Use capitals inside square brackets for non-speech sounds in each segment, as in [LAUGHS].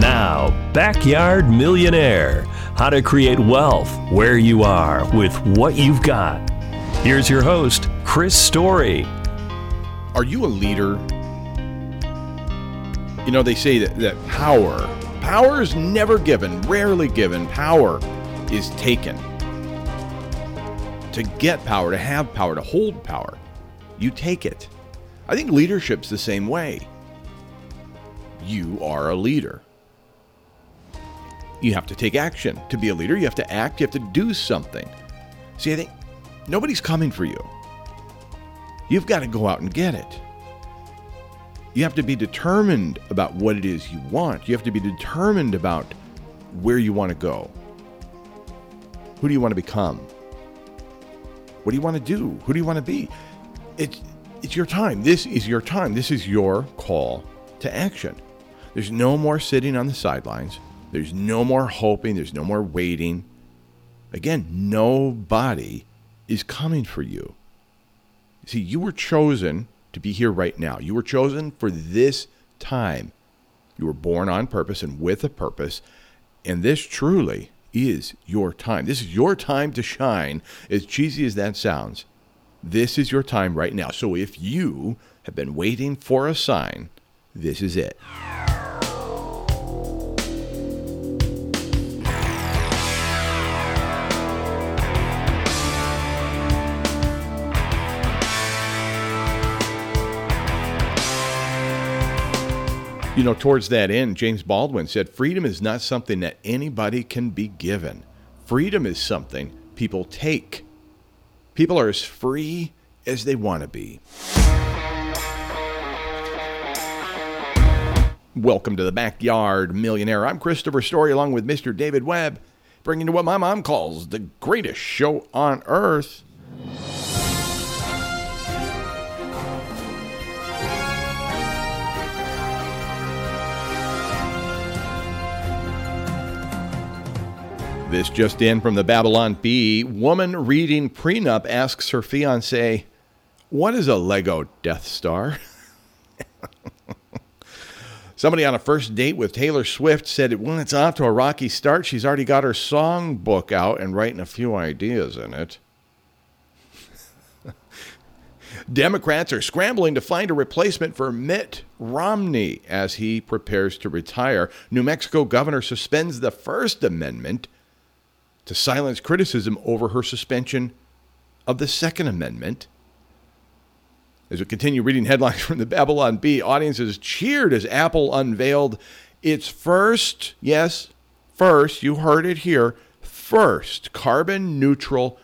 Now, Backyard Millionaire How to create wealth where you are with what you've got. Here's your host, Chris Story. Are you a leader? You know, they say that, that power, power is never given, rarely given. Power is taken. To get power, to have power, to hold power, you take it. I think leadership's the same way. You are a leader. You have to take action. To be a leader, you have to act, you have to do something. See, I think nobody's coming for you. You've got to go out and get it. You have to be determined about what it is you want. You have to be determined about where you want to go. Who do you want to become? What do you want to do? Who do you want to be? It's it's your time. This is your time. This is your call to action. There's no more sitting on the sidelines. There's no more hoping. There's no more waiting. Again, nobody is coming for you. See, you were chosen to be here right now. You were chosen for this time. You were born on purpose and with a purpose. And this truly is your time. This is your time to shine, as cheesy as that sounds. This is your time right now. So if you have been waiting for a sign, this is it. You know, towards that end, James Baldwin said freedom is not something that anybody can be given. Freedom is something people take. People are as free as they want to be. Welcome to the Backyard Millionaire. I'm Christopher Story along with Mr. David Webb, bringing you what my mom calls the greatest show on earth. This just in from the Babylon Bee. Woman reading prenup asks her fiance, What is a Lego Death Star? [LAUGHS] Somebody on a first date with Taylor Swift said when it's off to a rocky start, she's already got her song book out and writing a few ideas in it. [LAUGHS] Democrats are scrambling to find a replacement for Mitt Romney as he prepares to retire. New Mexico governor suspends the First Amendment to silence criticism over her suspension of the Second Amendment. As we continue reading headlines from the Babylon Bee, audiences cheered as Apple unveiled its first, yes, first, you heard it here, first carbon neutral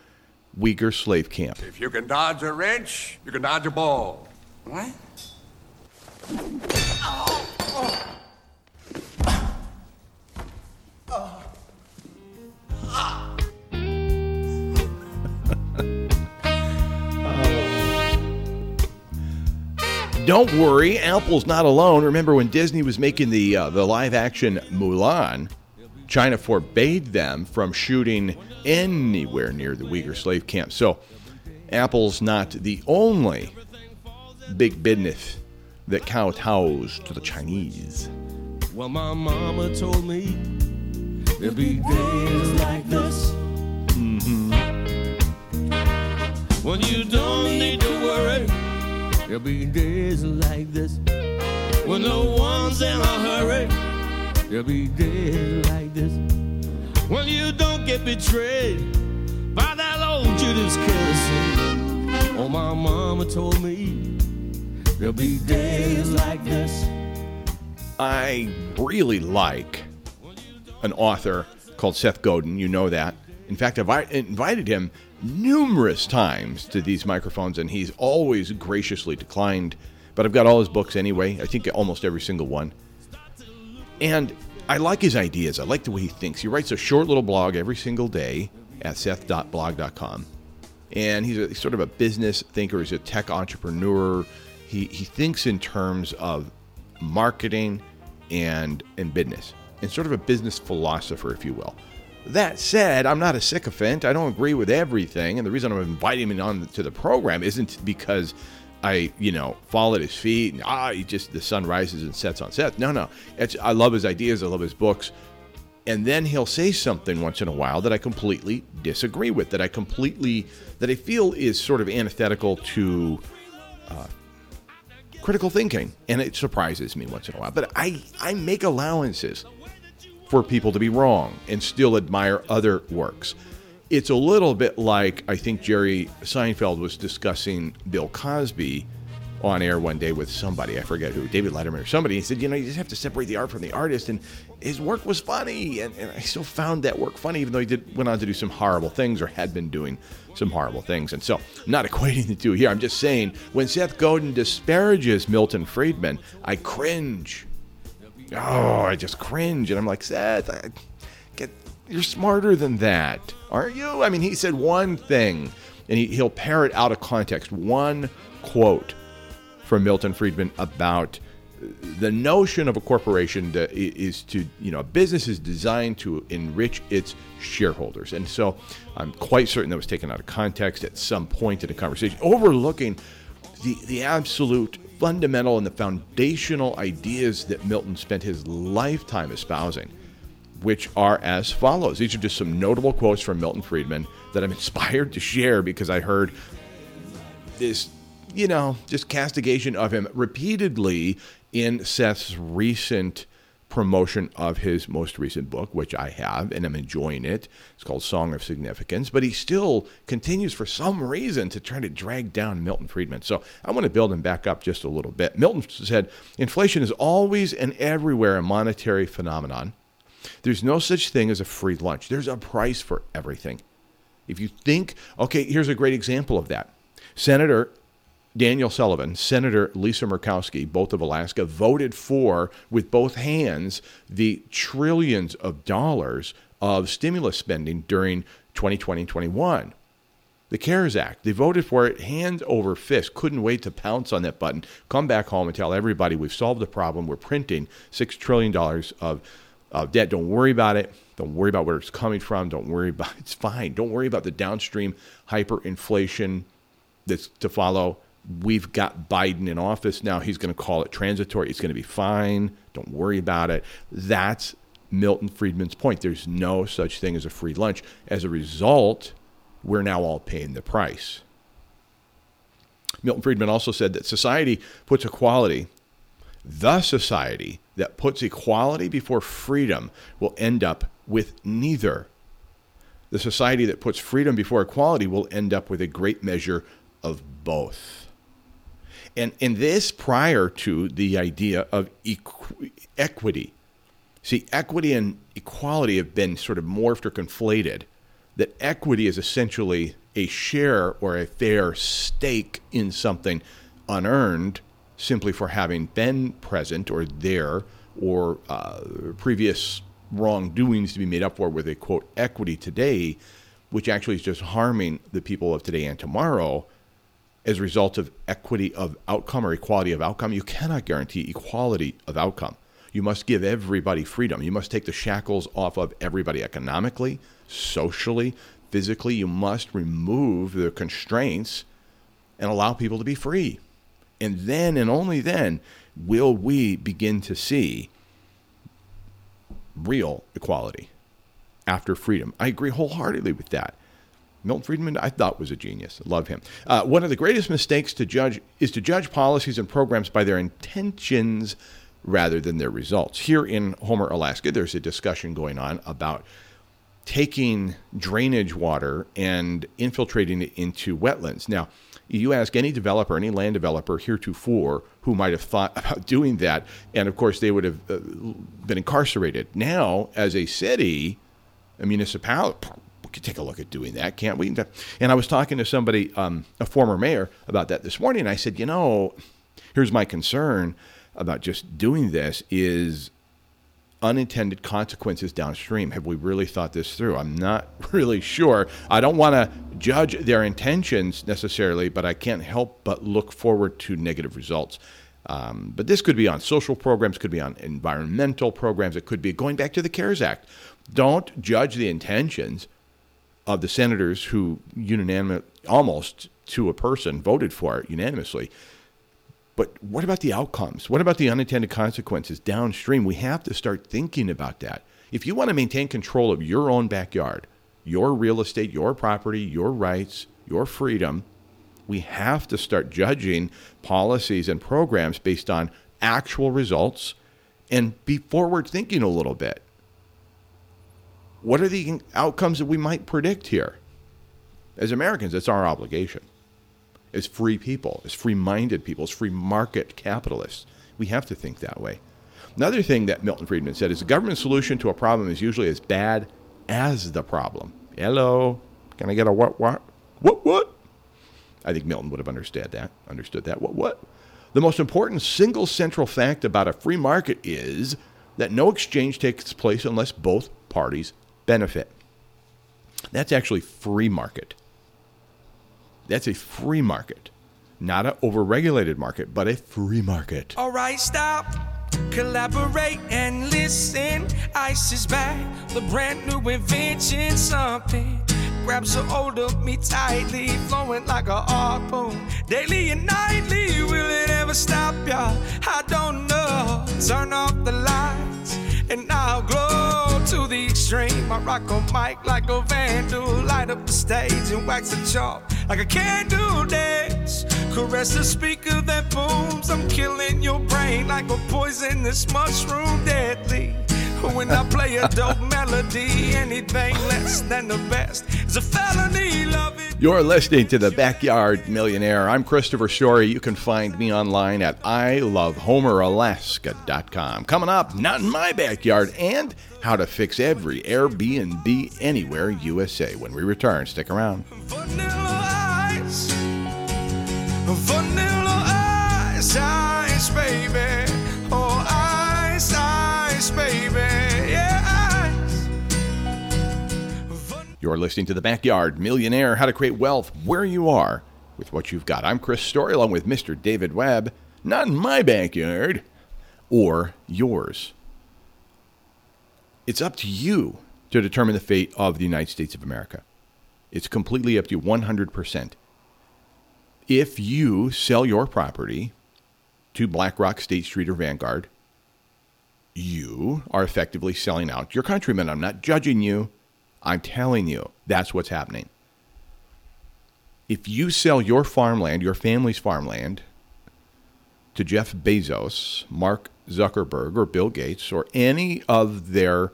Uyghur slave camp. If you can dodge a wrench, you can dodge a ball. What? Oh, oh. Don't worry, Apple's not alone. Remember when Disney was making the uh, the live action Mulan, China forbade them from shooting anywhere near the Uyghur slave camp. So, Apple's not the only big business that kowtows to the Chinese. Well, my mama told me there'd be days like this. Mm-hmm. When you don't need to worry. There'll be days like this when no one's in a hurry. There'll be days like this when you don't get betrayed by that old Judas kiss. Oh, my mama told me there'll be days like this. I really like an author called Seth Godin. You know that. In fact, I've invited him numerous times to these microphones, and he's always graciously declined. But I've got all his books anyway. I think almost every single one. And I like his ideas. I like the way he thinks. He writes a short little blog every single day at seth.blog.com. And he's, a, sort of a business thinker. He's a tech entrepreneur. He, he thinks in terms of marketing and, and business, and sort of a business philosopher, if you will. That said, I'm not a sycophant. I don't agree with everything. And the reason I'm inviting him on to the program isn't because I, you know, fall at his feet and ah, he just the sun rises and sets on Seth. No, no. It's, I love his ideas. I love his books. And then he'll say something once in a while that I completely disagree with, that I completely, that I feel is sort of antithetical to uh, critical thinking. And it surprises me once in a while. But I, I make allowances for people to be wrong and still admire other works. It's a little bit like I think Jerry Seinfeld was discussing Bill Cosby on air one day with somebody, I forget who, David Letterman or somebody. He said, You know, you just have to separate the art from the artist. And his work was funny. And, and I still found that work funny, even though he did went on to do some horrible things or had been doing some horrible things. And so I'm not [LAUGHS] equating the two here. I'm just saying when Seth Godin disparages Milton Friedman, I cringe. Oh, I just cringe. And I'm like, Seth, I, get, you're smarter than that, aren't you? I mean, he said one thing and he, he'll parrot out of context one quote from Milton Friedman about the notion of a corporation that is to, you know, a business is designed to enrich its shareholders. And so I'm quite certain that was taken out of context at some point in the conversation, overlooking the, the absolute fundamental and the foundational ideas that Milton spent his lifetime espousing, which are as follows. These are just some notable quotes from Milton Friedman that I'm [LAUGHS] inspired to share because I heard this you know, just castigation of him repeatedly in Seth's recent promotion of his most recent book, which I have and I'm enjoying it. It's called Song of Significance, but he still continues for some reason to try to drag down Milton Friedman. So I want to build him back up just a little bit. Milton said, Inflation is always and everywhere a monetary phenomenon. There's no such thing as a free lunch, there's a price for everything. If you think, okay, here's a great example of that. Senator Daniel Sullivan, Senator Lisa Murkowski, both of Alaska, voted for, with both hands, the trillions of dollars of stimulus spending during 2020 and 21. The CARES Act, they voted for it hand over fist, couldn't wait to pounce on that button, come back home and tell everybody we've solved the problem. We're printing $6 trillion of, of debt. Don't worry about it. Don't worry about where it's coming from. Don't worry about [LAUGHS] it's fine. Don't worry about the downstream hyperinflation that's to follow we've got Biden in office now. He's going to call it transitory. It's going to be fine. Don't worry about it. That's Milton Friedman's point. There's no such thing as a free lunch. As a result, we're now all paying the price. Milton Friedman also said that society puts equality, the society that puts equality before freedom will end up with neither. The society that puts freedom before equality will end up with a great measure of both. And, and this prior to the idea of equ- equity. See, equity and equality have been sort of morphed or conflated. That equity is essentially a share or a fair stake in something unearned simply for having been present or there or uh, previous wrongdoings to be made up for with a quote equity today, which actually is just harming the people of today and tomorrow as a result of equity of outcome or equality of outcome. You cannot guarantee equality of outcome. You must give everybody freedom. You must take the shackles off of everybody economically, socially, physically. You must remove the constraints and allow people to be free. And then and only then will we begin to see real equality after freedom. I agree wholeheartedly with that. Milton Friedman, I thought was a genius. Love him. Uh, one of the greatest mistakes to judge is to judge policies and programs by their intentions rather than their results. Here in Homer, Alaska, there's a discussion going on about taking drainage water and infiltrating it into wetlands. Now, you ask any developer, any land developer heretofore who might have thought [LAUGHS] about doing that, and of course they would have uh, been incarcerated. Now, as a city, a municipality, could take a look at doing that, can't we? And I was talking to somebody, um, a former mayor, about that this morning. And I said, you know, here's my concern about just doing this is unintended consequences downstream. Have we really thought this through? I'm not [LAUGHS] really sure. I don't want to judge their intentions necessarily, but I can't help but look forward to negative results. Um, but this could be on social programs, could be on environmental programs, it could be going back to the CARES Act. Don't judge the intentions of the senators who unanimously, almost to a person, voted for it unanimously. But what about the outcomes? What about the unintended consequences downstream? We have to start thinking about that. If you want to maintain control of your own backyard, your real estate, your property, your rights, your freedom, we have to start judging policies and programs based on actual results and be forward thinking a little bit. What are the outcomes that we might predict here? As Americans, it's our obligation. As free people, as free minded people, as free market capitalists, we have to think that way. Another thing that Milton Friedman said is the government solution to a problem is usually as bad as the problem. Hello, can I get a what what what what? I think Milton would have understood that. Understood that. What what? The most important single central fact about a free market is that no exchange takes place unless both parties benefit. That's actually free market. That's a free market, not an overregulated market, but a free market. All right, stop. Collaborate and listen. Ice is back, the brand new invention. Something grabs a hold of me tightly, flowing like a harpoon. Daily and nightly, will it ever stop ya? I don't know. Turn off the lights and I'll glow the extreme. I rock a mic like a vandal, light up the stage and wax the chalk like a candle dance. Caress the speaker that booms. I'm killing your brain like a poisonous mushroom, deadly. When I play a dope melody, anything less than the best is a felony. Love it. You're listening to The Backyard Millionaire. I'm Christopher Story. You can find me online at ilovehomeralaska.com. Coming up, not in my backyard, and how to fix every Airbnb anywhere USA. When we return, stick around. Vanilla ice, vanilla You're listening to The Backyard Millionaire How to Create Wealth Where You Are with What You've Got. I'm Chris Story along with Mr. David Webb. Not in my backyard or yours. It's up to you to determine the fate of the United States of America. It's completely up to you 100%. If you sell your property to BlackRock, State Street, or Vanguard, you are effectively selling out your countrymen. I'm not judging you. I'm telling you, that's what's happening. If you sell your farmland, your family's farmland, to Jeff Bezos, Mark Zuckerberg, or Bill Gates, or any of their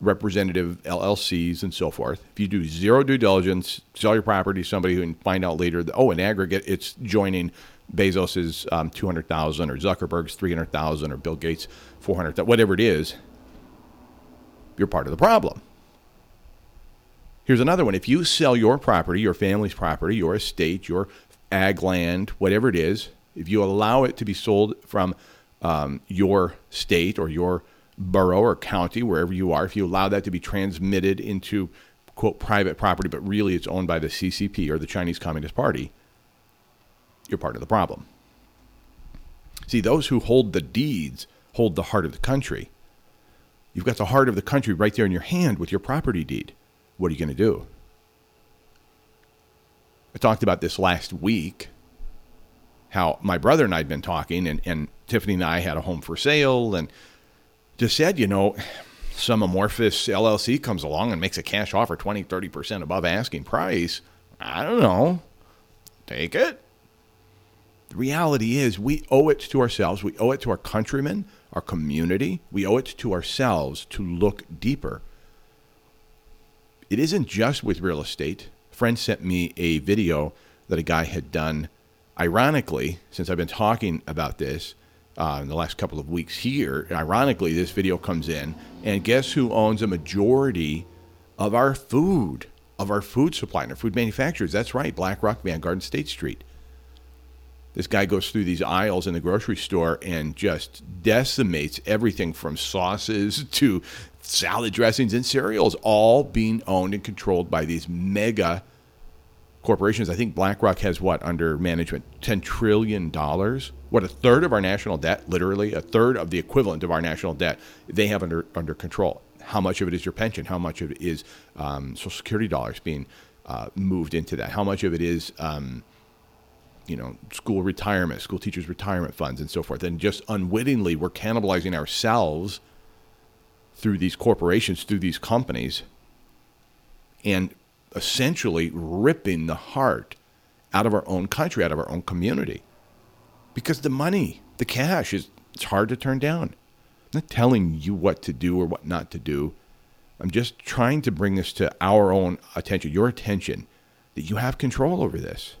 representative LLCs and so forth, if you do zero due diligence, sell your property to somebody who can find out later that, oh, in aggregate, it's joining Bezos's um, 200,000 or Zuckerberg's 300,000 or Bill Gates 400,000, whatever it is, you're part of the problem. Here's another one. If you sell your property, your family's property, your estate, your ag land, whatever it is, if you allow it to be sold from um, your state or your borough or county, wherever you are, if you allow that to be transmitted into, quote, private property, but really it's owned by the CCP or the Chinese Communist Party, you're part of the problem. See, those who hold the deeds hold the heart of the country. You've got the heart of the country right there in your hand with your property deed. What are you going to do? I talked about this last week how my brother and I had been talking, and, and Tiffany and I had a home for sale, and just said, you know, some amorphous LLC comes along and makes a cash offer 20, 30% above asking price. I don't know. Take it. The reality is, we owe it to ourselves, we owe it to our countrymen, our community, we owe it to ourselves to look deeper. It isn't just with real estate. A friend sent me a video that a guy had done. Ironically, since I've been talking about this uh, in the last couple of weeks here, ironically, this video comes in, and guess who owns a majority of our food, of our food supply and our food manufacturers? That's right, BlackRock, Vanguard, and State Street. This guy goes through these aisles in the grocery store and just decimates everything from sauces [LAUGHS] to salad dressings and cereals, all being owned and controlled by these mega corporations. I think BlackRock has what under management? $10 trillion. What, a third of our national debt, literally, a third of the equivalent of our national debt, they have under, under control. How much of it is your pension? How much of it is um, Social Security dollars being uh, moved into that? How much of it is. Um, you know, school retirement, school teachers' retirement funds, and so forth. And just unwittingly, we're cannibalizing ourselves through these corporations, through these companies, and essentially ripping the heart out of our own country, out of our own community. Because the money, the cash, is it's hard to turn down. I'm not telling you what to do or what not to do. I'm just trying to bring this to our own attention, your attention, that you have control over this.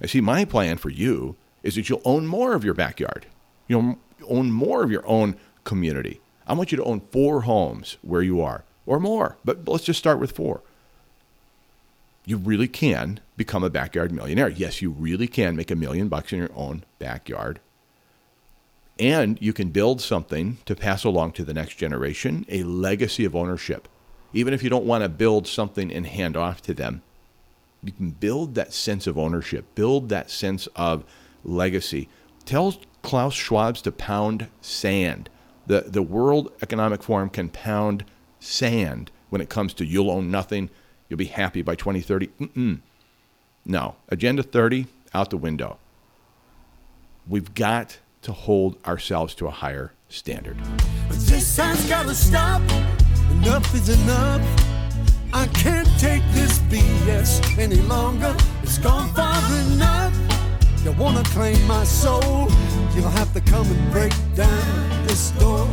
I see my plan for you is that you'll own more of your backyard. You'll own more of your own community. I want you to own four homes where you are or more, but let's just start with four. You really can become a backyard millionaire. Yes, you really can make a million bucks in your own backyard. And you can build something to pass along to the next generation, a legacy of ownership. Even if you don't want to build something and hand off to them, you can build that sense of ownership, build that sense of legacy. Tell Klaus Schwab's to pound sand. The, the World Economic Forum can pound sand when it comes to you'll own nothing, you'll be happy by 2030. Mm-mm. No, Agenda 30 out the window. We've got to hold ourselves to a higher standard. This has gotta stop. Enough is enough. I can't take this BS any longer. It's gone far enough. You wanna claim my soul? You'll have to come and break down this door.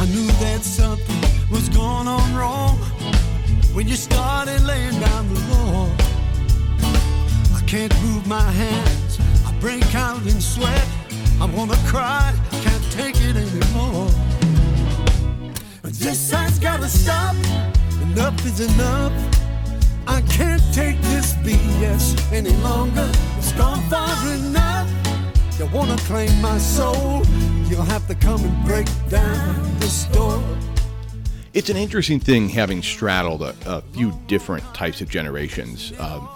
I knew that something was going on wrong when you started laying down the law. I can't move my hands. I break out in sweat. I wanna cry. Can't take it anymore. This has gotta stop. Enough is enough. I can't take this BS any longer. It's gone far enough. You wanna claim my soul? You'll have to come and break down this door. It's an interesting thing having straddled a, a few different types of generations. Um,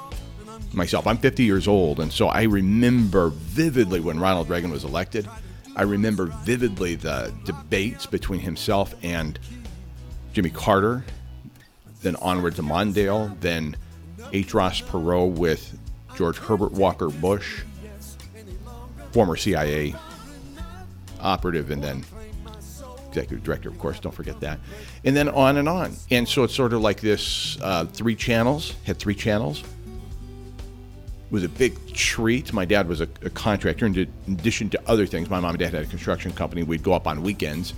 myself, I'm 50 years old, and so I remember vividly when Ronald Reagan was elected. I remember vividly the debates between himself and Jimmy Carter, then onward to Mondale, then H. Ross Perot with George Herbert Walker Bush, former CIA operative, and then executive director, of course, don't forget that. And then on and on. And so it's sort of like this uh, three channels, had three channels. It was a big treat. My dad was a, a contractor, in, in addition to other things. My mom and dad had a construction company. We'd go up on weekends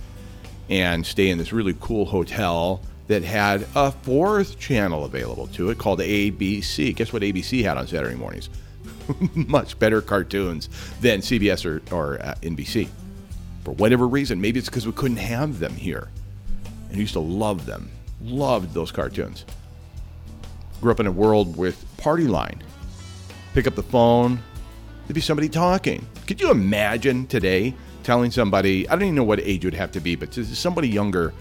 and stay in this really cool hotel that had a fourth channel available to it called ABC. Guess what ABC had on Saturday mornings? [LAUGHS] Much better cartoons than CBS or, or uh, NBC. For whatever reason, maybe it's because we couldn't have them here. And used to love them, loved those cartoons. Grew up in a world with Party Line. Pick up the phone, there'd be somebody talking. Could you imagine today telling somebody, I don't even know what age would have to be, but to somebody younger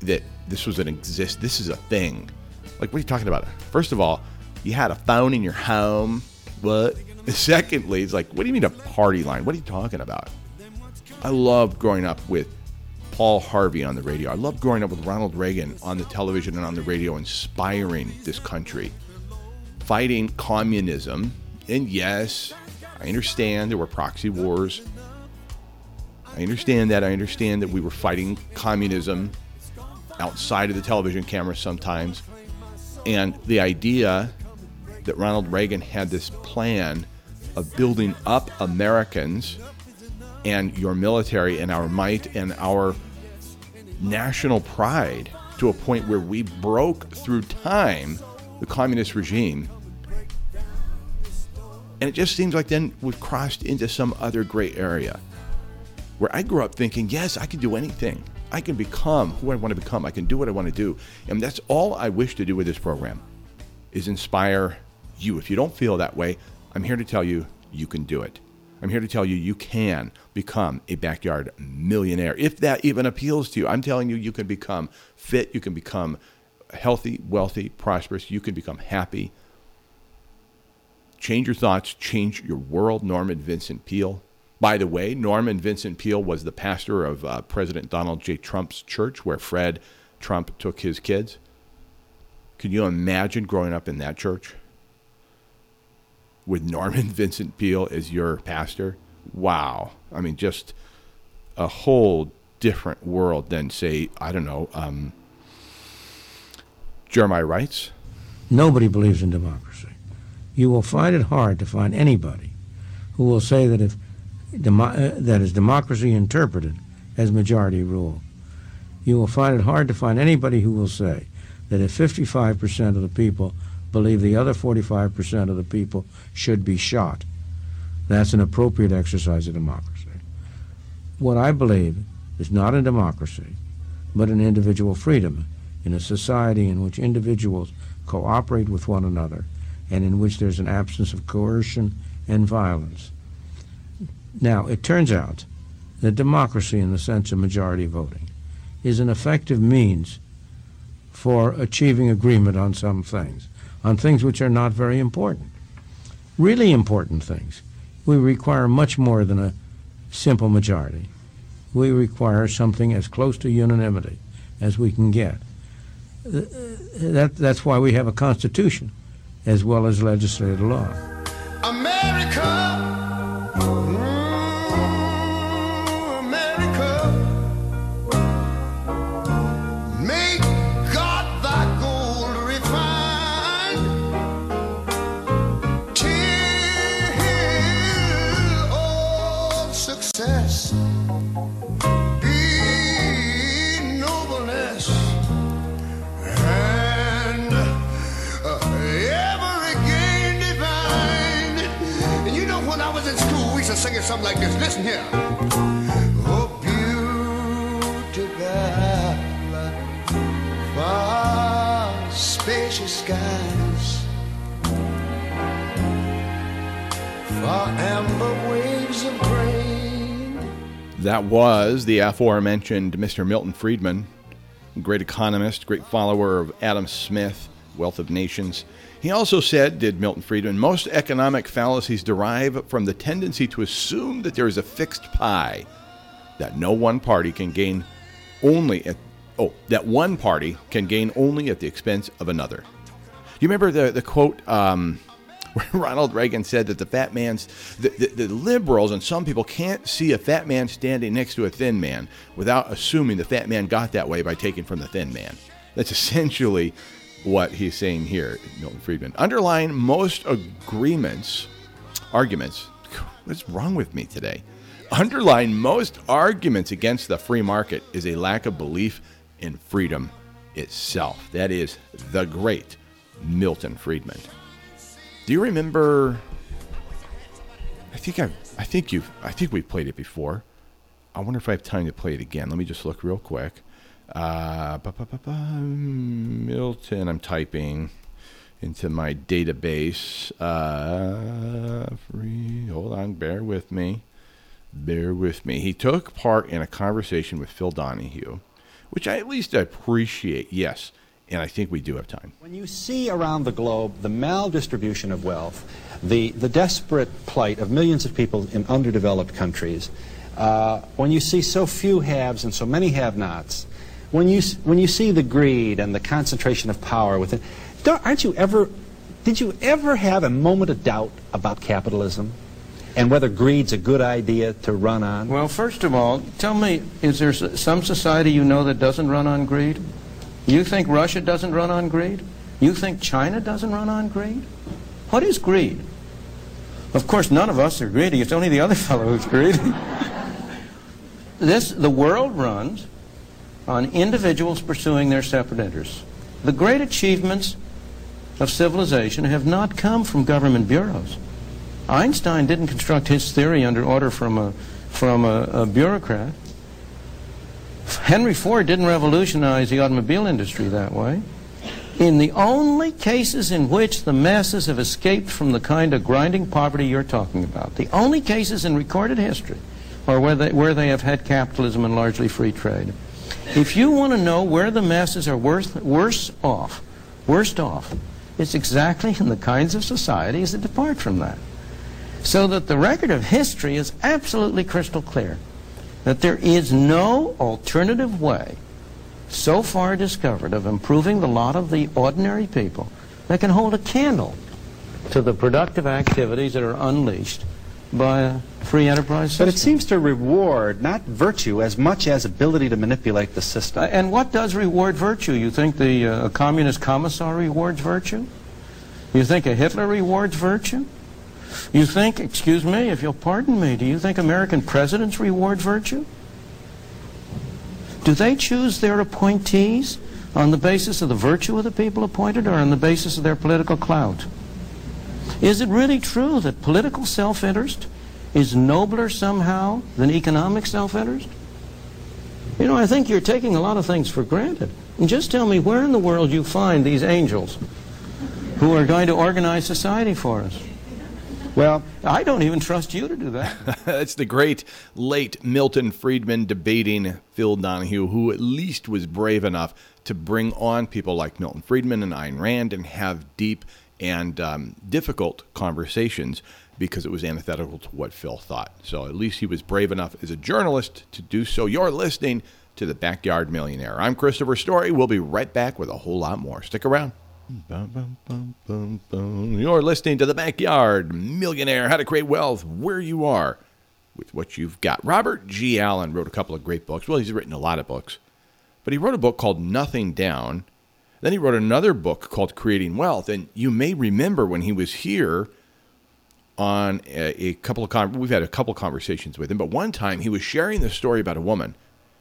that this was an exist, this is a thing. Like, what are you talking about? First of all, you had a phone in your home. What? [LAUGHS] Secondly, it's like, what do you mean a party line? What are you talking about? I love growing up with Paul Harvey on the radio. I love growing up with Ronald Reagan on the television and on the radio, inspiring this country, fighting communism. And yes, I understand there were proxy wars. I understand that. I understand that we were fighting communism outside of the television camera sometimes. And the idea that Ronald Reagan had this plan of building up Americans and your military and our might and our national pride to a point where we broke through time the communist regime. And it just seems like then we've crossed into some other gray area where I grew up thinking, yes, I can do anything. I can become who I want to become. I can do what I want to do. And that's all I wish to do with this program is inspire you. If you don't feel that way, I'm here to tell you you can do it. I'm here to tell you you can become a backyard millionaire. If that even appeals to you, I'm telling you you can become fit, you can become healthy, wealthy, prosperous, you can become happy. Change your thoughts, change your world. Norman Vincent Peale. By the way, Norman Vincent Peale was the pastor of uh, President Donald J. Trump's church where Fred Trump took his kids. Can you imagine growing up in that church? With Norman [LAUGHS] Vincent Peale as your pastor, wow. I mean, just a whole different world than, say, I don't know, um, Jeremiah Wrights. Nobody believes in democracy. You will find it hard to find anybody who will say that if uh, that is democracy interpreted as majority rule. You will find it hard to find anybody who will say that if 55% of the people believe the other 45% of the people should be shot, that's an appropriate exercise of democracy. What I believe is not a democracy, but an individual freedom in a society in which individuals cooperate with one another and in which there's an absence of coercion and violence. Now, it turns out that democracy, in the sense of majority voting, is an effective means for achieving agreement on some things, on things which are not very important. Really important things. We require much more than a simple majority. We require something as close to unanimity as we can get. That, that's why we have a constitution as well as legislative law. America. Sing something like this. Listen here. Oh, beautiful, far spacious skies, far amber waves of grain. That was the aforementioned Mr. Milton Friedman, great economist, great follower of Adam Smith, Wealth of Nations. He also said, did Milton Friedman, most economic fallacies derive from the tendency to assume that there is a fixed pie, that no one party can gain only at oh, that one party can gain only at the expense of another. You remember the the quote um, [LAUGHS] where Ronald Reagan said that the fat man's the, the, the liberals and some people can't see a fat man standing next to a thin man without assuming the fat man got that way by taking from the thin man. That's essentially what he's saying here, Milton Friedman. Underlying most agreements, arguments. What's wrong with me today? Underlying most arguments against the free market is a lack of belief in freedom itself. That is the great Milton Friedman. Do you remember? I think I, I think you've, I think we've played it before. I wonder if I have time to play it again. Let me just look real quick. Uh, Milton. I'm typing into my database. Uh, free. Hold on. Bear with me. Bear with me. He took part in a conversation with Phil Donahue, which I at least appreciate. Yes, and I think we do have time. When you see around the globe the maldistribution of wealth, the, the desperate plight of millions of people in underdeveloped countries, uh, when you see so few haves and so many have-nots, when you, when you see the greed and the concentration of power within, aren't you ever, did you ever have a moment of doubt about capitalism and whether greed's a good idea to run on? Well, first of all, tell me, is there some society you know that doesn't run on greed? You think Russia doesn't run on greed? You think China doesn't run on greed? What is greed? Of course, none of us are greedy. It's only the other [LAUGHS] fellow who's greedy. [LAUGHS] this, the world runs on individuals pursuing their separate interests. The great achievements of civilization have not come from government bureaus. Einstein didn't construct his theory under order from a, from a, a bureaucrat. Henry Ford didn't revolutionize the automobile industry that way. In the only cases in which the masses have escaped from the kind of grinding poverty you're talking about, the only cases in recorded history are where they, where they have had capitalism and largely free trade. If you want to know where the masses are worse, worse off, worst off, it's exactly in the kinds of societies that depart from that. So that the record of history is absolutely crystal clear that there is no alternative way so far discovered of improving the lot of the ordinary people that can hold a candle to the productive activities that are unleashed by a free enterprise system. But it seems to reward not virtue as much as ability to manipulate the system. Uh, and what does reward virtue? You think the uh, communist commissar rewards virtue? You think a Hitler rewards virtue? You think, excuse me, if you'll pardon me, do you think American presidents reward virtue? Do they choose their appointees on the basis of the virtue of the people appointed or on the basis of their political clout? Is it really true that political self-interest is nobler somehow than economic self-interest? You know, I think you're taking a lot of things for granted. And just tell me where in the world you find these angels who are going to organize society for us. Well, I don't even trust you to do that. [LAUGHS] That's the great late Milton Friedman debating Phil Donahue, who at least was brave enough to bring on people like Milton Friedman and Ayn Rand and have deep and um, difficult conversations because it was antithetical to what Phil thought. So at least he was brave enough as a journalist to do so. You're listening to the Backyard Millionaire. I'm Christopher Story. We'll be right back with a whole lot more. Stick around. Bum, bum, bum, You're listening to the Backyard Millionaire How to Create Wealth Where You Are with What You've Got. Robert G. Allen wrote a couple of great books. Well, he's written a lot of books, but he wrote a book called Nothing Down then he wrote another book called Creating Wealth. And you may remember when he was here on a, a couple of con- we've had a couple of conversations with him, but one time he was sharing the story about a woman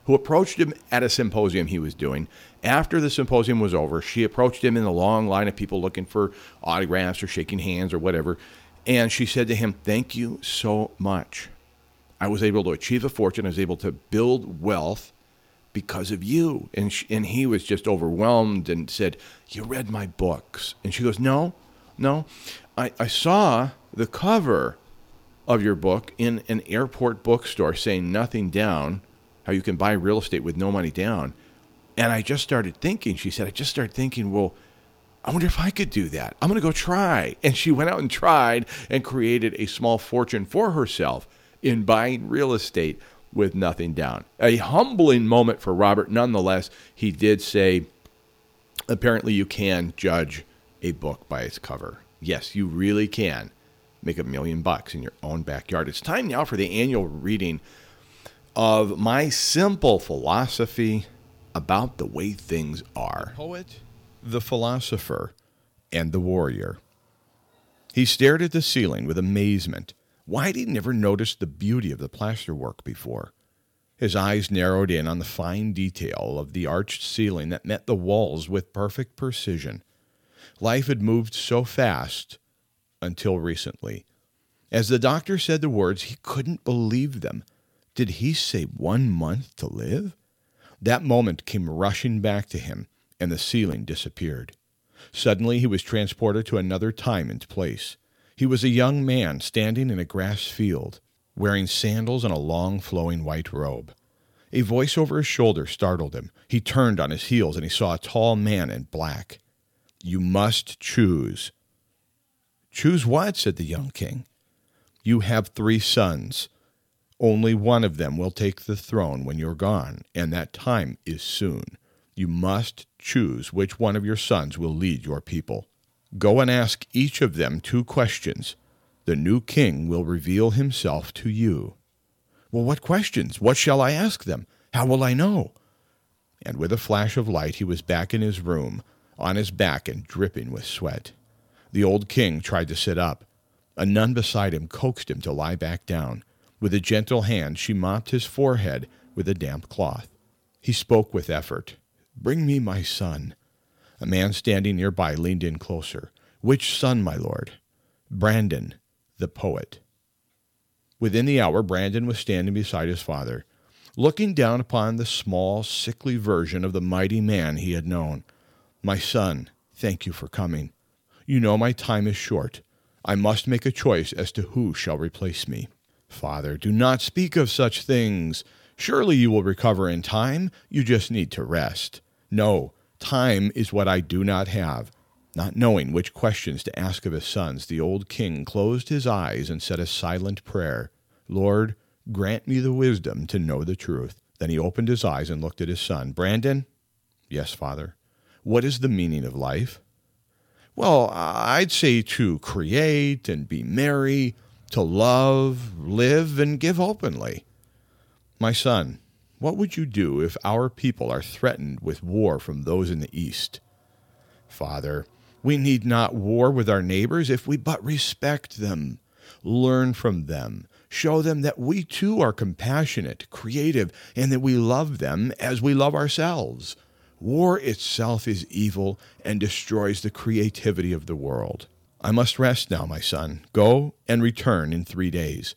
who approached him at a symposium he was doing. After the symposium was over, she approached him in the long line of people looking for autographs or shaking hands or whatever. And she said to him, Thank you so much. I was able to achieve a fortune. I was able to build wealth because of you. And, she, and he was just overwhelmed and said, You read my books. And she goes, No, no. I, I saw the cover of your book in an airport bookstore saying nothing down, how you can buy real estate with no money down. And I just started thinking, she said, I just started thinking, well, I wonder if I could do that. I'm going to go try. And she went out and tried and created a small fortune for herself in buying real estate with nothing down. A humbling moment for Robert. Nonetheless, he did say, apparently, you can judge a book by its cover. Yes, you really can make a million bucks in your own backyard. It's time now for the annual reading of my simple philosophy about the way things are. The poet, the philosopher, and the warrior. He stared at the ceiling with amazement why had he never noticed the beauty of the plasterwork before? His eyes narrowed in on the fine detail of the arched ceiling that met the walls with perfect precision. Life had moved so fast until recently. As the doctor said the words, he couldn't believe them. Did he say one month to live? That moment came rushing back to him, and the ceiling disappeared. Suddenly he was transported to another time and place. He was a young man standing in a grass field, wearing sandals and a long flowing white robe. A voice over his shoulder startled him. He turned on his heels and he saw a tall man in black. You must choose. Choose what? said the young king. You have three sons. Only one of them will take the throne when you're gone, and that time is soon. You must choose which one of your sons will lead your people. Go and ask each of them two questions. The new king will reveal himself to you. Well, what questions? What shall I ask them? How will I know? And with a flash of light, he was back in his room, on his back and dripping with sweat. The old king tried to sit up. A nun beside him coaxed him to lie back down. With a gentle hand, she mopped his forehead with a damp cloth. He spoke with effort. Bring me my son. A man standing nearby leaned in closer. Which son, my lord? Brandon, the poet. Within the hour, Brandon was standing beside his father, looking down upon the small, sickly version of the mighty man he had known. My son, thank you for coming. You know my time is short. I must make a choice as to who shall replace me. Father, do not speak of such things. Surely you will recover in time. You just need to rest. No, Time is what I do not have. Not knowing which questions to ask of his sons, the old king closed his eyes and said a silent prayer Lord, grant me the wisdom to know the truth. Then he opened his eyes and looked at his son. Brandon? Yes, father. What is the meaning of life? Well, I'd say to create and be merry, to love, live, and give openly. My son, what would you do if our people are threatened with war from those in the east? Father, we need not war with our neighbors if we but respect them, learn from them, show them that we too are compassionate, creative, and that we love them as we love ourselves. War itself is evil and destroys the creativity of the world. I must rest now, my son. Go and return in three days.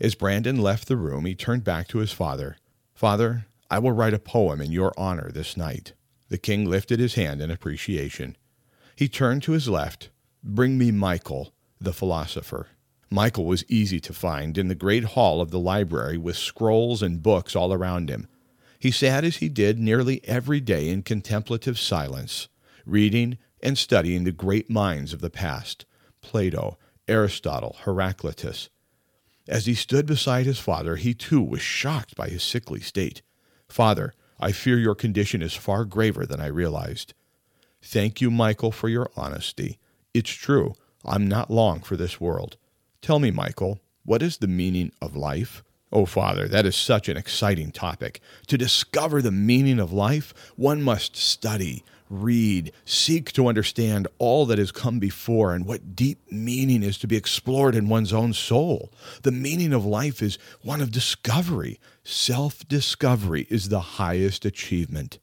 As Brandon left the room, he turned back to his father. Father, I will write a poem in your honor this night. The king lifted his hand in appreciation. He turned to his left. Bring me Michael, the philosopher. Michael was easy to find in the great hall of the library with scrolls and books all around him. He sat as he did nearly every day in contemplative silence, reading and studying the great minds of the past Plato, Aristotle, Heraclitus. As he stood beside his father, he too was shocked by his sickly state. Father, I fear your condition is far graver than I realized. Thank you, Michael, for your honesty. It's true, I'm not long for this world. Tell me, Michael, what is the meaning of life? Oh, Father, that is such an exciting topic. To discover the meaning of life, one must study, read, seek to understand all that has come before and what deep meaning is to be explored in one's own soul. The meaning of life is one of discovery. Self discovery is the highest achievement.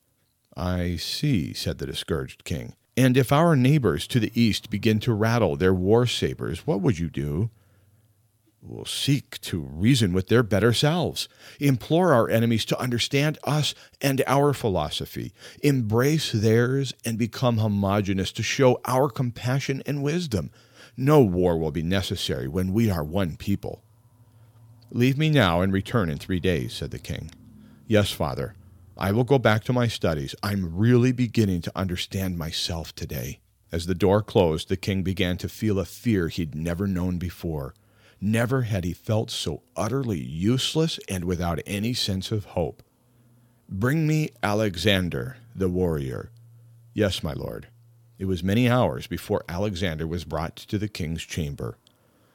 I see, said the discouraged king. And if our neighbors to the east begin to rattle their war sabers, what would you do? Will seek to reason with their better selves, implore our enemies to understand us and our philosophy, embrace theirs, and become homogeneous to show our compassion and wisdom. No war will be necessary when we are one people. Leave me now and return in three days, said the king. Yes, father, I will go back to my studies. I'm really beginning to understand myself today. As the door closed, the king began to feel a fear he'd never known before. Never had he felt so utterly useless and without any sense of hope. Bring me Alexander, the warrior. Yes, my lord. It was many hours before Alexander was brought to the king's chamber.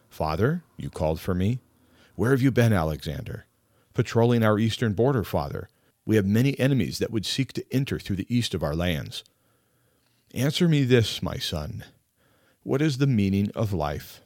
Father, you called for me? Where have you been, Alexander? Patrolling our eastern border, father. We have many enemies that would seek to enter through the east of our lands. Answer me this, my son. What is the meaning of life?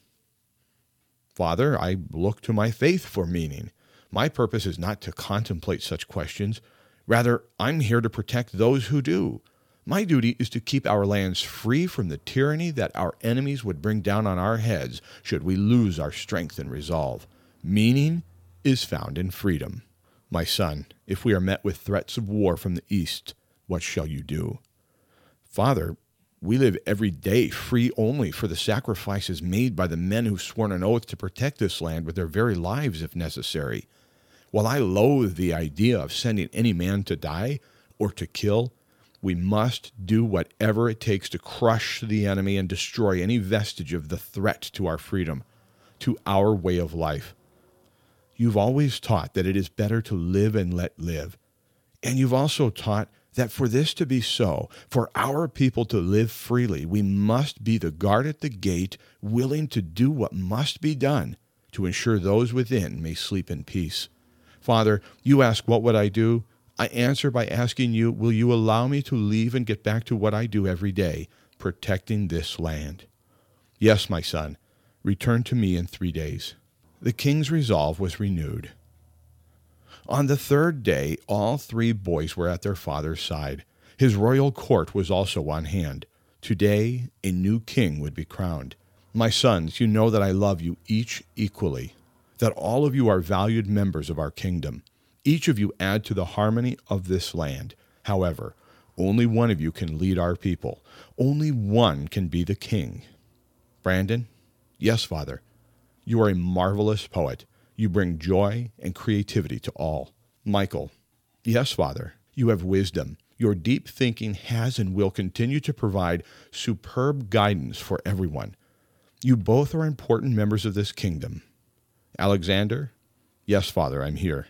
Father, I look to my faith for meaning. My purpose is not to contemplate such questions. Rather, I'm here to protect those who do. My duty is to keep our lands free from the tyranny that our enemies would bring down on our heads should we lose our strength and resolve. Meaning is found in freedom. My son, if we are met with threats of war from the east, what shall you do? Father, we live every day free only for the sacrifices made by the men who've sworn an oath to protect this land with their very lives if necessary. While I loathe the idea of sending any man to die or to kill, we must do whatever it takes to crush the enemy and destroy any vestige of the threat to our freedom, to our way of life. You've always taught that it is better to live and let live. And you've also taught that for this to be so, for our people to live freely, we must be the guard at the gate, willing to do what must be done to ensure those within may sleep in peace. Father, you ask, What would I do? I answer by asking you, Will you allow me to leave and get back to what I do every day, protecting this land? Yes, my son. Return to me in three days. The king's resolve was renewed. On the third day, all three boys were at their father's side. His royal court was also on hand. Today, a new king would be crowned. My sons, you know that I love you each equally, that all of you are valued members of our kingdom. Each of you add to the harmony of this land. However, only one of you can lead our people. Only one can be the king. Brandon? Yes, father. You are a marvelous poet. You bring joy and creativity to all. Michael, yes, Father, you have wisdom. Your deep thinking has and will continue to provide superb guidance for everyone. You both are important members of this kingdom. Alexander, yes, Father, I'm here.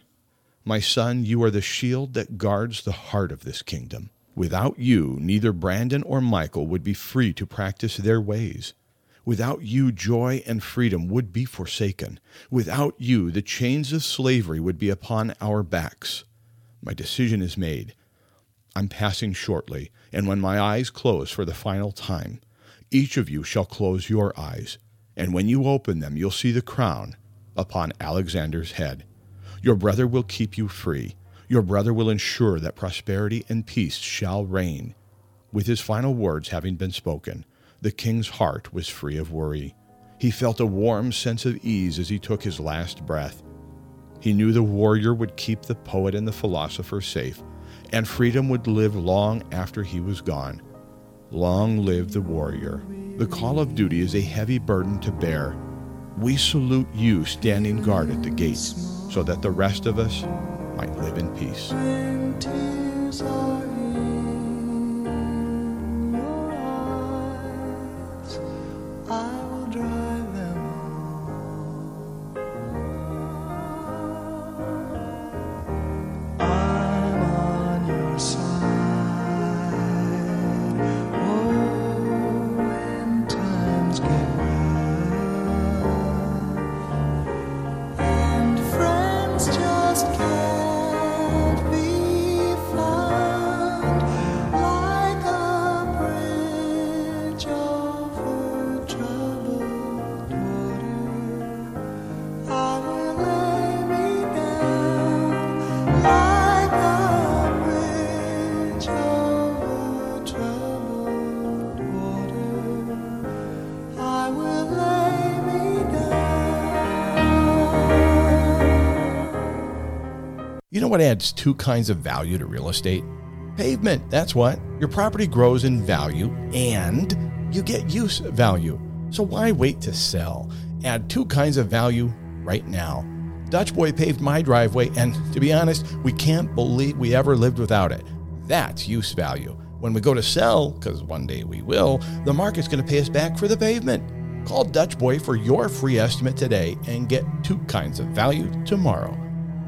My son, you are the shield that guards the heart of this kingdom. Without you, neither Brandon or Michael would be free to practice their ways. Without you, joy and freedom would be forsaken. Without you, the chains of slavery would be upon our backs. My decision is made. I'm passing shortly, and when my eyes close for the final time, each of you shall close your eyes, and when you open them, you'll see the crown upon Alexander's head. Your brother will keep you free. Your brother will ensure that prosperity and peace shall reign. With his final words having been spoken, the king's heart was free of worry. He felt a warm sense of ease as he took his last breath. He knew the warrior would keep the poet and the philosopher safe, and freedom would live long after he was gone. Long live the warrior. The call of duty is a heavy burden to bear. We salute you standing guard at the gates so that the rest of us might live in peace. What adds two kinds of value to real estate? Pavement, that's what. Your property grows in value and you get use value. So why wait to sell? Add two kinds of value right now. Dutch Boy paved my driveway, and to be honest, we can't believe we ever lived without it. That's use value. When we go to sell, because one day we will, the market's going to pay us back for the pavement. Call Dutch Boy for your free estimate today and get two kinds of value tomorrow.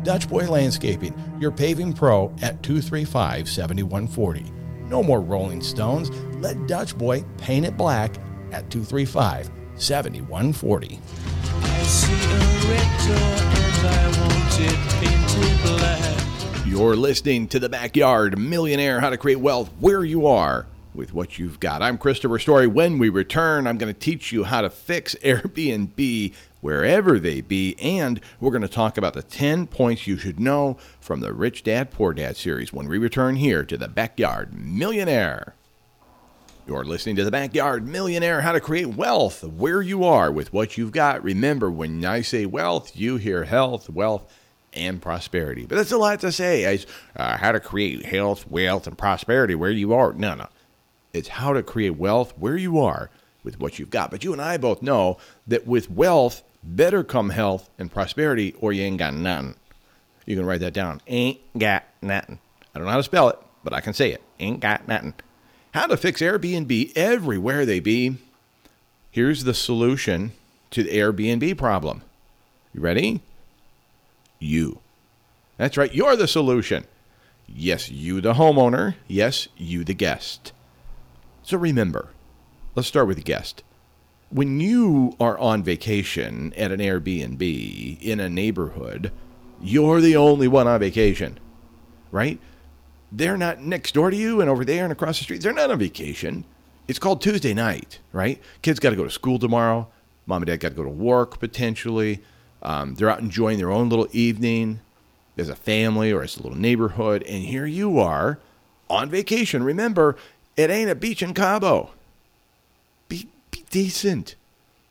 Dutch Boy Landscaping, your paving pro at 235 7140. No more Rolling Stones. Let Dutch Boy paint it black at 235 7140. I see a red door and I want it painted black. You're listening to The Backyard Millionaire How to Create Wealth Where You Are with What You've Got. I'm Christopher Story. When we return, I'm going to teach you how to fix [LAUGHS] Airbnb wherever they be, and we're going to talk about the 10 points you should know from the Rich Dad Poor Dad series when we return here to The Backyard Millionaire. You're listening to The Backyard Millionaire How to Create Wealth Where You Are with What You've Got. Remember, when I say wealth, you hear health, wealth, and prosperity. But that's a lot to say. It's uh, how to create health, wealth, and prosperity where you are. No, no. It's how to create wealth where you are with what you've got. But you and I both know that with wealth, better come health and prosperity, or you ain't got nothing. You can write that down. Ain't got nothing. I don't know how to spell it, but I can say it. Ain't got nothing. How to fix Airbnb everywhere they be. Here's the solution to the Airbnb problem. You ready? You. That's right, you're the solution. Yes, you, the homeowner. Yes, you, the guest. So remember, let's start with the guest. When you are on vacation at an Airbnb in a neighborhood, you're the only one on vacation, right? They're not next door to you and over there and across the street. They're not on vacation. It's called Tuesday night, right? Kids got to go to school tomorrow. Mom and dad got to go to work potentially. Um, they're out enjoying their own little evening as a family or as a little neighborhood. And here you are on vacation. Remember, it ain't a beach in Cabo. Be, be decent.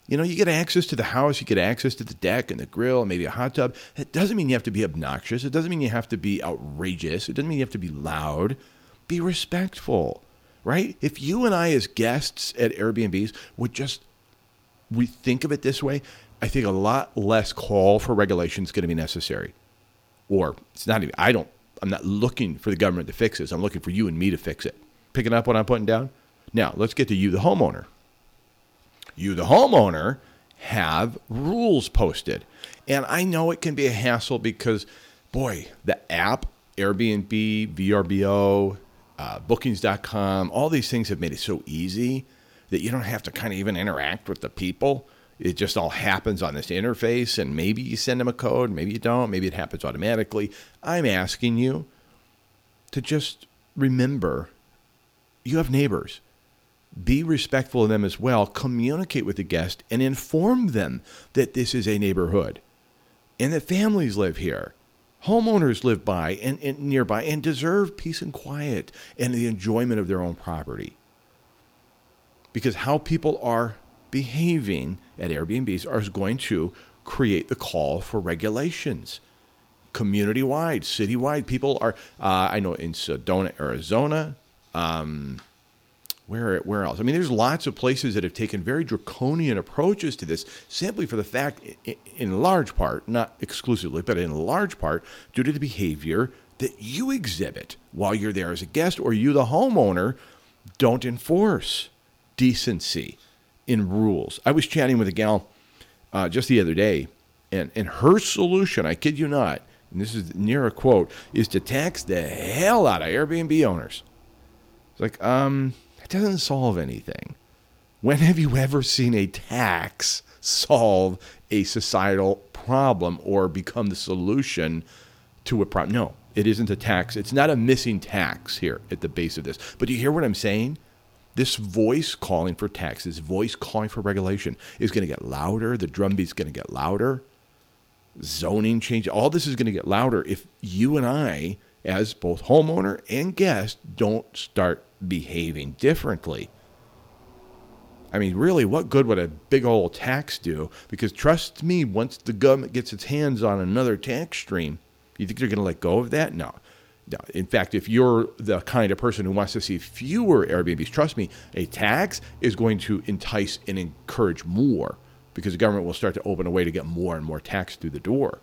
You know, you get access to the house, you get access to the deck and the grill and maybe a hot tub. It doesn't mean you have to be obnoxious. It doesn't mean you have to be outrageous. It doesn't mean you have to be loud. Be respectful, right? If you and I, as guests at Airbnbs, would just we think of it this way, I think a lot less call for regulation is going to be necessary. Or it's not even, I don't, I'm not looking for the government to fix this. I'm looking for you and me to fix it. Picking up what I'm putting down? Now, let's get to you, the homeowner. You, the homeowner, have rules posted. And I know it can be a hassle because, boy, the app, Airbnb, VRBO, uh, bookings.com, all these things have made it so easy that you don't have to kind of even interact with the people. It just all happens on this interface, and maybe you send them a code, maybe you don't, maybe it happens automatically. I'm asking you to just remember you have neighbors. Be respectful of them as well. Communicate with the guest and inform them that this is a neighborhood and that families live here. Homeowners live by and, and nearby and deserve peace and quiet and the enjoyment of their own property. Because how people are behaving at Airbnbs are going to create the call for regulations community wide, citywide. People are, uh, I know in Sedona, Arizona, um, where where else? I mean, there's lots of places that have taken very draconian approaches to this, simply for the fact, in large part, not exclusively, but in large part, due to the behavior that you exhibit while you're there as a guest, or you, the homeowner, don't enforce decency in rules. I was chatting with a gal uh, just the other day, and, and her solution, I kid you not, and this is near a quote, is to tax the hell out of Airbnb owners. It's like, um, it doesn't solve anything. When have you ever seen a tax solve a societal problem or become the solution to a problem? No, it isn't a tax. It's not a missing tax here at the base of this. But do you hear what I'm saying? This voice calling for tax, this voice calling for regulation is going to get louder. The drumbeat's going to get louder. Zoning change, all this is going to get louder if you and I, as both homeowner and guest, don't start behaving differently. I mean, really, what good would a big old tax do? Because trust me, once the government gets its hands on another tax stream, you think they're going to let go of that? No. no. In fact, if you're the kind of person who wants to see fewer Airbnbs, trust me, a tax is going to entice and encourage more because the government will start to open a way to get more and more tax through the door.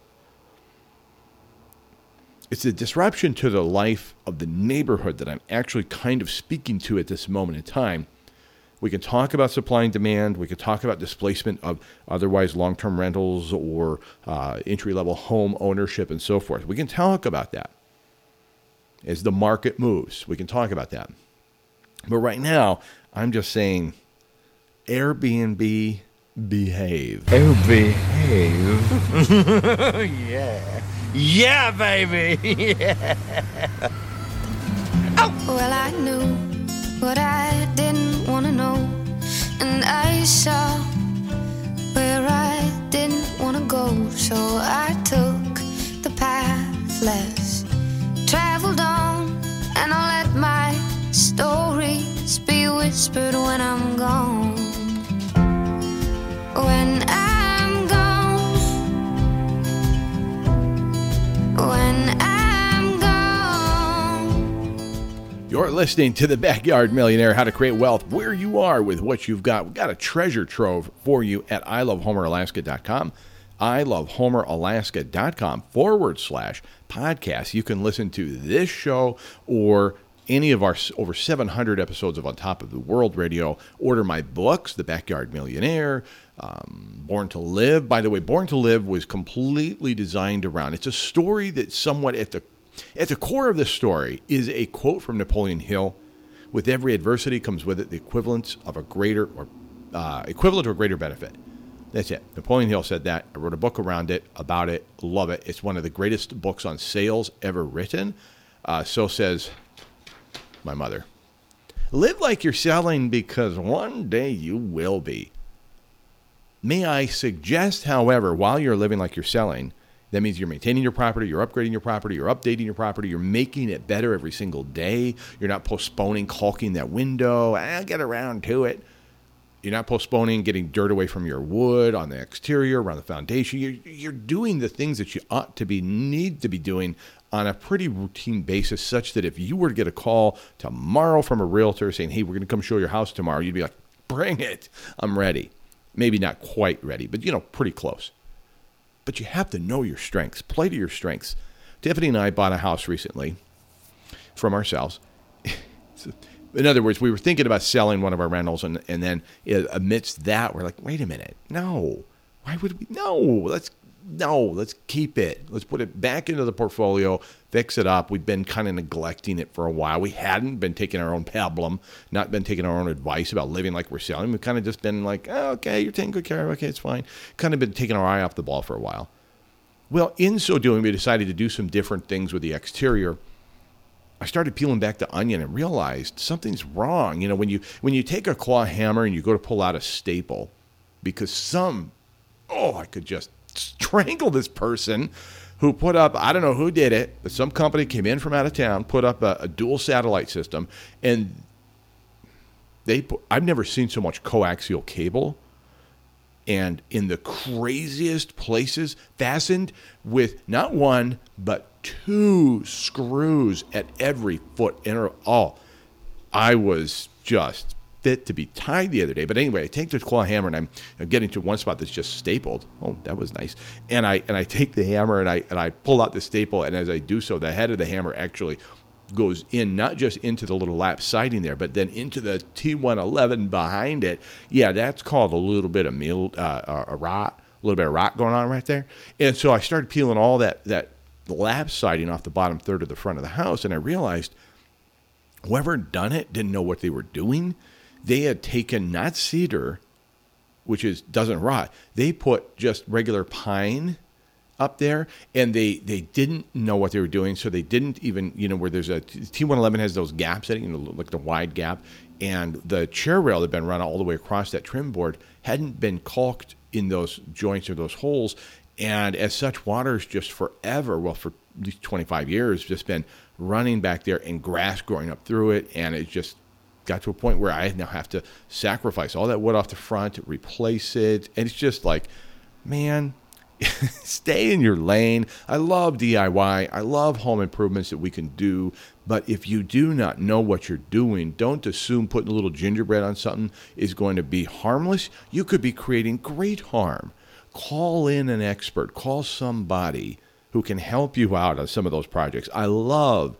It's a disruption to the life of the neighborhood that I'm actually kind of speaking to at this moment in time. We can talk about supply and demand. We can talk about displacement of otherwise long term rentals or uh, entry level home ownership and so forth. We can talk about that as the market moves. We can talk about that. But right now, I'm just saying Airbnb behave. Oh, [LAUGHS] behave. yeah. Yeah, baby. [LAUGHS] yeah. Oh. Well, I knew what I didn't want to know, and I saw where I didn't want to go, so I took the path less traveled on, and I'll let my stories be whispered when I'm gone. When You're listening to the Backyard Millionaire How to Create Wealth where you are with what you've got. We've got a treasure trove for you at ilovehomeralaska.com. ilovehomeralaska.com forward slash podcast. You can listen to this show or any of our over 700 episodes of On Top of the World Radio. Order my books, The Backyard Millionaire, um, Born to Live. By the way, Born to Live was completely designed around. It's a story that somewhat at the at the core of this story is a quote from Napoleon Hill. With every adversity comes with it the equivalence of a greater or uh, equivalent a greater benefit. That's it. Napoleon Hill said that. I wrote a book around it, about it. Love it. It's one of the greatest books on sales ever written. Uh, so says my mother. Live like you're selling because one day you will be. May I suggest, however, while you're living like you're selling, that means you're maintaining your property, you're upgrading your property, you're updating your property, you're making it better every single day. You're not postponing caulking that window. I'll get around to it. You're not postponing getting dirt away from your wood on the exterior, around the foundation. You're, you're doing the things that you ought to be, need to be doing on a pretty routine basis, such that if you were to get a call tomorrow from a realtor saying, hey, we're going to come show your house tomorrow, you'd be like, bring it. I'm ready. Maybe not quite ready, but you know, pretty close. But you have to know your strengths, play to your strengths. Tiffany and I bought a house recently from ourselves. [LAUGHS] In other words, we were thinking about selling one of our rentals, and, and then amidst that, we're like, wait a minute, no. Why would we? No, let's no, let's keep it. Let's put it back into the portfolio. Fix it up. We've been kind of neglecting it for a while. We hadn't been taking our own pablum, not been taking our own advice about living like we're selling. We've kind of just been like, oh, okay, you're taking good care of it. Okay, it's fine. Kind of been taking our eye off the ball for a while. Well, in so doing, we decided to do some different things with the exterior. I started peeling back the onion and realized something's wrong. You know, when you when you take a claw hammer and you go to pull out a staple, because some, oh, I could just strangle this person who put up, I don't know who did it, but some company came in from out of town, put up a, a dual satellite system, and they put, I've never seen so much coaxial cable and in the craziest places, fastened with not one, but two screws at every foot. Inter- oh, I was just fit to be tied the other day. But anyway, I take the claw hammer and I'm, I'm getting to one spot that's just stapled. Oh, that was nice. And I and I take the hammer and I and I pull out the staple. And as I do so, the head of the hammer actually goes in not just into the little lap siding there, but then into the T111 behind it. Yeah, that's called a little bit of meal, uh, a rot, a little bit of rot going on right there. And so I started peeling all that that lap siding off the bottom third of the front of the house, and I realized whoever done it didn't know what they were doing. They had taken not cedar, which is doesn't rot. They put just regular pine up there and they they didn't know what they were doing so they didn't even you know where there's a t111 has those gaps in it you know like the wide gap and the chair rail had been run all the way across that trim board hadn't been caulked in those joints or those holes and as such water's just forever well for at least 25 years just been running back there and grass growing up through it and it just got to a point where i now have to sacrifice all that wood off the front replace it and it's just like man [LAUGHS] stay in your lane. I love DIY. I love home improvements that we can do. But if you do not know what you're doing, don't assume putting a little gingerbread on something is going to be harmless. You could be creating great harm. Call in an expert, call somebody who can help you out on some of those projects. I love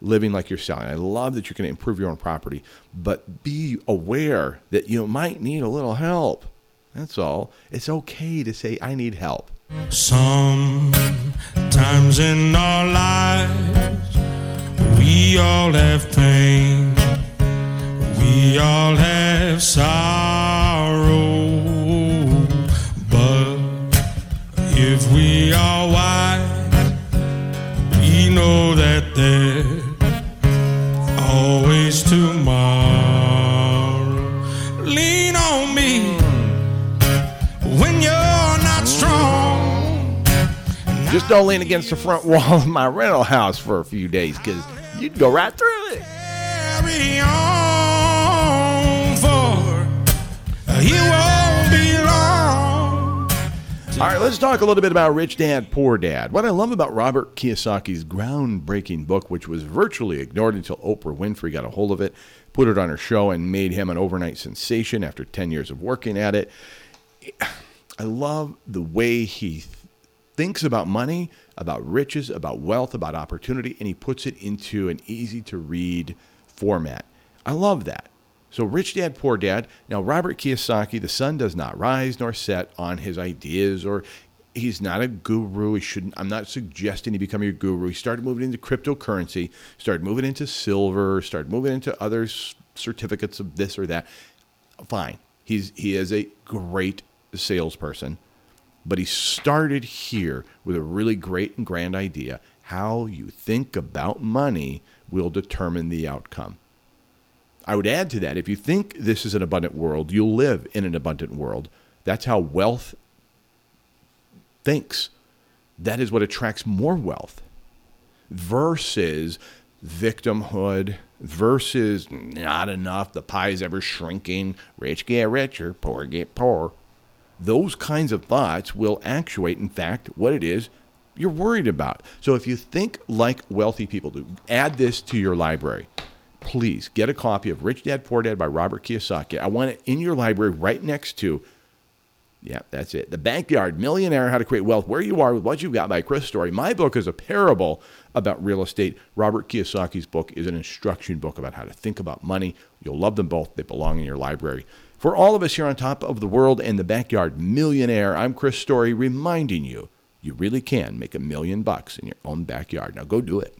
living like you're selling. I love that you can improve your own property, but be aware that you might need a little help. That's all. It's okay to say, I need help. Sometimes in our lives, we all have pain, we all have sorrow. But if we are wise, we know that there's Just don't lean against the front wall of my rental house for a few days because you'd go right through it. Carry on for he won't be long. All right, let's talk a little bit about Rich Dad, Poor Dad. What I love about Robert Kiyosaki's groundbreaking book, which was virtually ignored until Oprah Winfrey got a hold of it, put it on her show, and made him an overnight sensation after 10 years of working at it. I love the way he thinks about money, about riches, about wealth, about opportunity, and he puts it into an easy to read format. I love that. So, Rich Dad, Poor Dad. Now, Robert Kiyosaki, the sun does not rise nor set on his ideas, or he's not a guru. He shouldn't. I'm not suggesting he become your guru. He started moving into cryptocurrency, started moving into silver, started moving into other certificates of this or that. Fine. He's he is a great salesperson, but he started here with a really great and grand idea. How you think about money will determine the outcome. I would add to that if you think this is an abundant world, you'll live in an abundant world. That's how wealth thinks. That is what attracts more wealth versus victimhood versus not enough, the pie's ever shrinking, rich get richer, poor get poor. Those kinds of thoughts will actuate, in fact, what it is you're worried about. So if you think like wealthy people do, add this to your library. Please get a copy of Rich Dad Poor Dad by Robert Kiyosaki. I want it in your library right next to yeah, that's it. The Backyard Millionaire How to Create Wealth Where You Are with What You've Got by Chris Story. My book is a parable about real estate. Robert Kiyosaki's book is an instruction book about how to think about money. You'll love them both. They belong in your library. For all of us here on top of the world and the Backyard Millionaire, I'm Chris Story reminding you You really can make a million bucks in your own backyard. Now go do it.